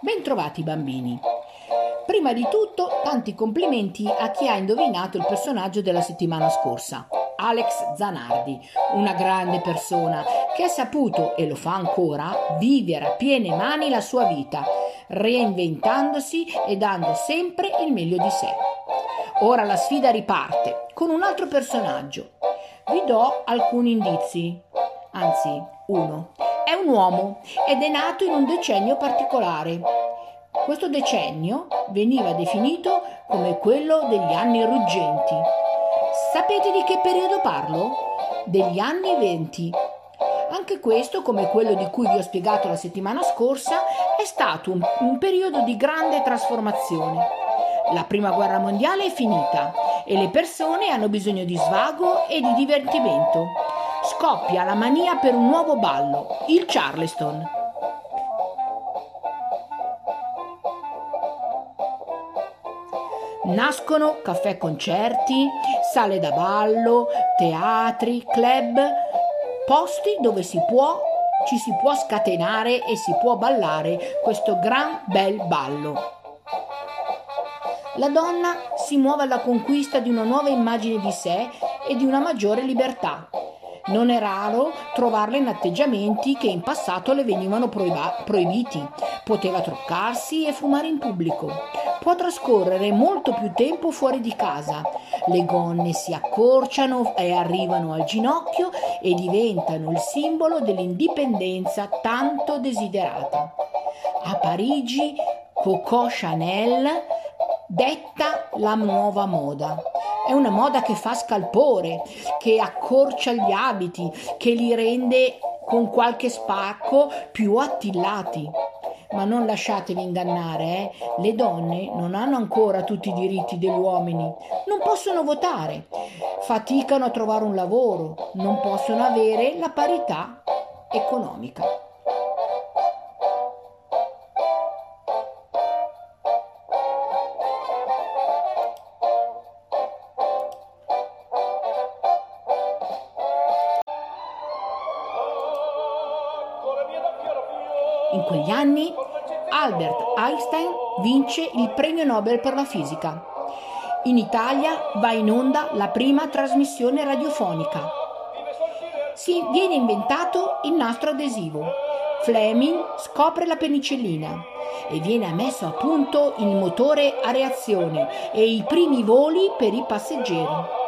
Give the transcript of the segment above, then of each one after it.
Bentrovati bambini. Prima di tutto, tanti complimenti a chi ha indovinato il personaggio della settimana scorsa. Alex Zanardi, una grande persona che ha saputo, e lo fa ancora, vivere a piene mani la sua vita, reinventandosi e dando sempre il meglio di sé. Ora la sfida riparte con un altro personaggio. Vi do alcuni indizi, anzi uno. È un uomo ed è nato in un decennio particolare. Questo decennio veniva definito come quello degli anni ruggenti. Sapete di che periodo parlo? Degli anni venti. Anche questo, come quello di cui vi ho spiegato la settimana scorsa, è stato un, un periodo di grande trasformazione. La prima guerra mondiale è finita e le persone hanno bisogno di svago e di divertimento scoppia la mania per un nuovo ballo, il Charleston. Nascono caffè concerti, sale da ballo, teatri, club, posti dove si può, ci si può scatenare e si può ballare questo gran bel ballo. La donna si muove alla conquista di una nuova immagine di sé e di una maggiore libertà. Non è raro trovarla in atteggiamenti che in passato le venivano proiba- proibiti. Poteva truccarsi e fumare in pubblico. Può trascorrere molto più tempo fuori di casa. Le gonne si accorciano e arrivano al ginocchio e diventano il simbolo dell'indipendenza tanto desiderata. A Parigi, Coco Chanel detta la nuova moda. È una moda che fa scalpore, che accorcia gli abiti, che li rende con qualche spacco più attillati. Ma non lasciatevi ingannare, eh? le donne non hanno ancora tutti i diritti degli uomini, non possono votare, faticano a trovare un lavoro, non possono avere la parità economica. In quegli anni Albert Einstein vince il premio Nobel per la fisica. In Italia va in onda la prima trasmissione radiofonica. Si viene inventato il nastro adesivo. Fleming scopre la penicillina e viene messo a punto il motore a reazione e i primi voli per i passeggeri.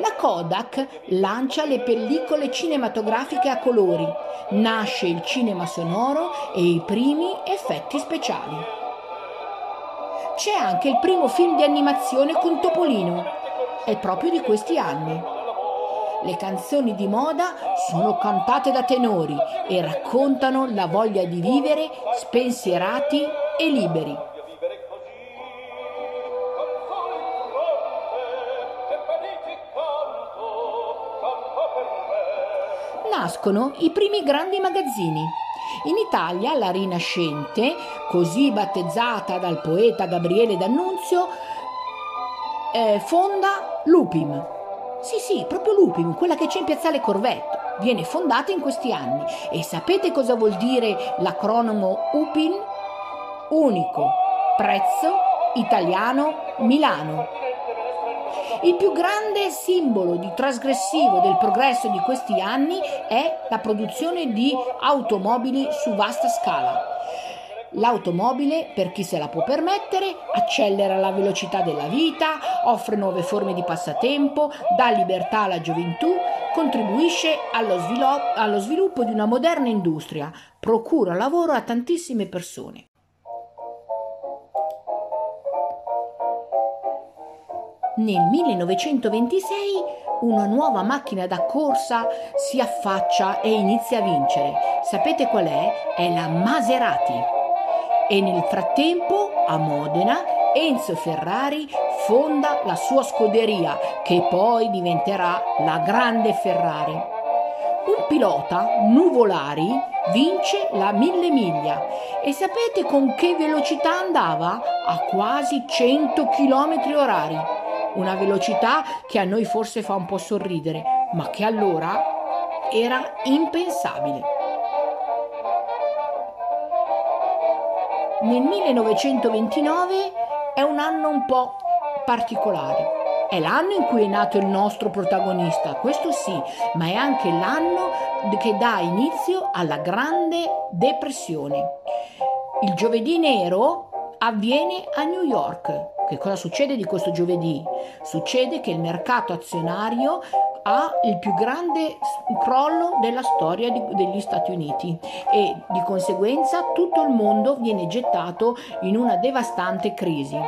La Kodak lancia le pellicole cinematografiche a colori, nasce il cinema sonoro e i primi effetti speciali. C'è anche il primo film di animazione con Topolino, è proprio di questi anni. Le canzoni di moda sono cantate da tenori e raccontano la voglia di vivere spensierati e liberi. Nascono i primi grandi magazzini. In Italia la Rinascente, così battezzata dal poeta Gabriele D'Annunzio, eh, fonda l'Upim. Sì, sì, proprio l'Upim, quella che c'è in piazzale Corvetto. Viene fondata in questi anni. E sapete cosa vuol dire l'acronimo UPIN? Unico, prezzo, italiano, Milano. Il più grande simbolo di trasgressivo del progresso di questi anni è la produzione di automobili su vasta scala. L'automobile, per chi se la può permettere, accelera la velocità della vita, offre nuove forme di passatempo, dà libertà alla gioventù, contribuisce allo sviluppo, di una moderna industria, procura lavoro a tantissime persone. Nel 1926 una nuova macchina da corsa si affaccia e inizia a vincere. Sapete qual è? È la Maserati. E nel frattempo, a Modena, Enzo Ferrari fonda la sua scuderia, che poi diventerà la grande Ferrari. Un pilota, Nuvolari, vince la mille miglia e sapete con che velocità andava? A quasi 100 km orari una velocità che a noi forse fa un po' sorridere, ma che allora era impensabile. Nel 1929 è un anno un po' particolare. È l'anno in cui è nato il nostro protagonista, questo sì, ma è anche l'anno che dà inizio alla Grande Depressione. Il giovedì nero avviene a New York. Che cosa succede di questo giovedì? Succede che il mercato azionario ha il più grande crollo della storia di, degli Stati Uniti e di conseguenza tutto il mondo viene gettato in una devastante crisi.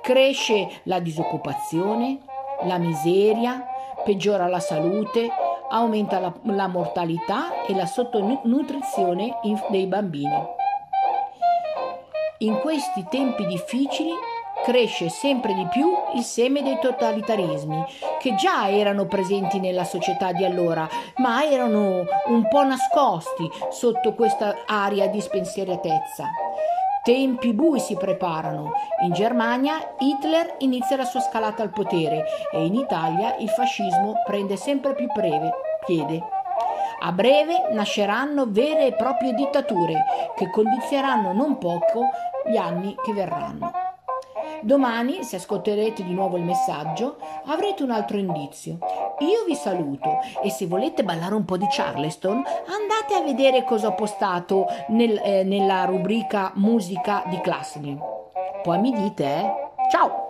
Cresce la disoccupazione, la miseria, peggiora la salute, aumenta la, la mortalità e la sottonutrizione dei bambini. In questi tempi difficili cresce sempre di più il seme dei totalitarismi, che già erano presenti nella società di allora, ma erano un po' nascosti sotto questa aria di spensieratezza. Tempi bui si preparano. In Germania Hitler inizia la sua scalata al potere e in Italia il fascismo prende sempre più breve piede. A breve nasceranno vere e proprie dittature che condizieranno non poco gli anni che verranno. Domani, se ascolterete di nuovo il messaggio, avrete un altro indizio. Io vi saluto e se volete ballare un po' di Charleston, andate a vedere cosa ho postato nel, eh, nella rubrica musica di Classroom. Poi mi dite, eh? Ciao!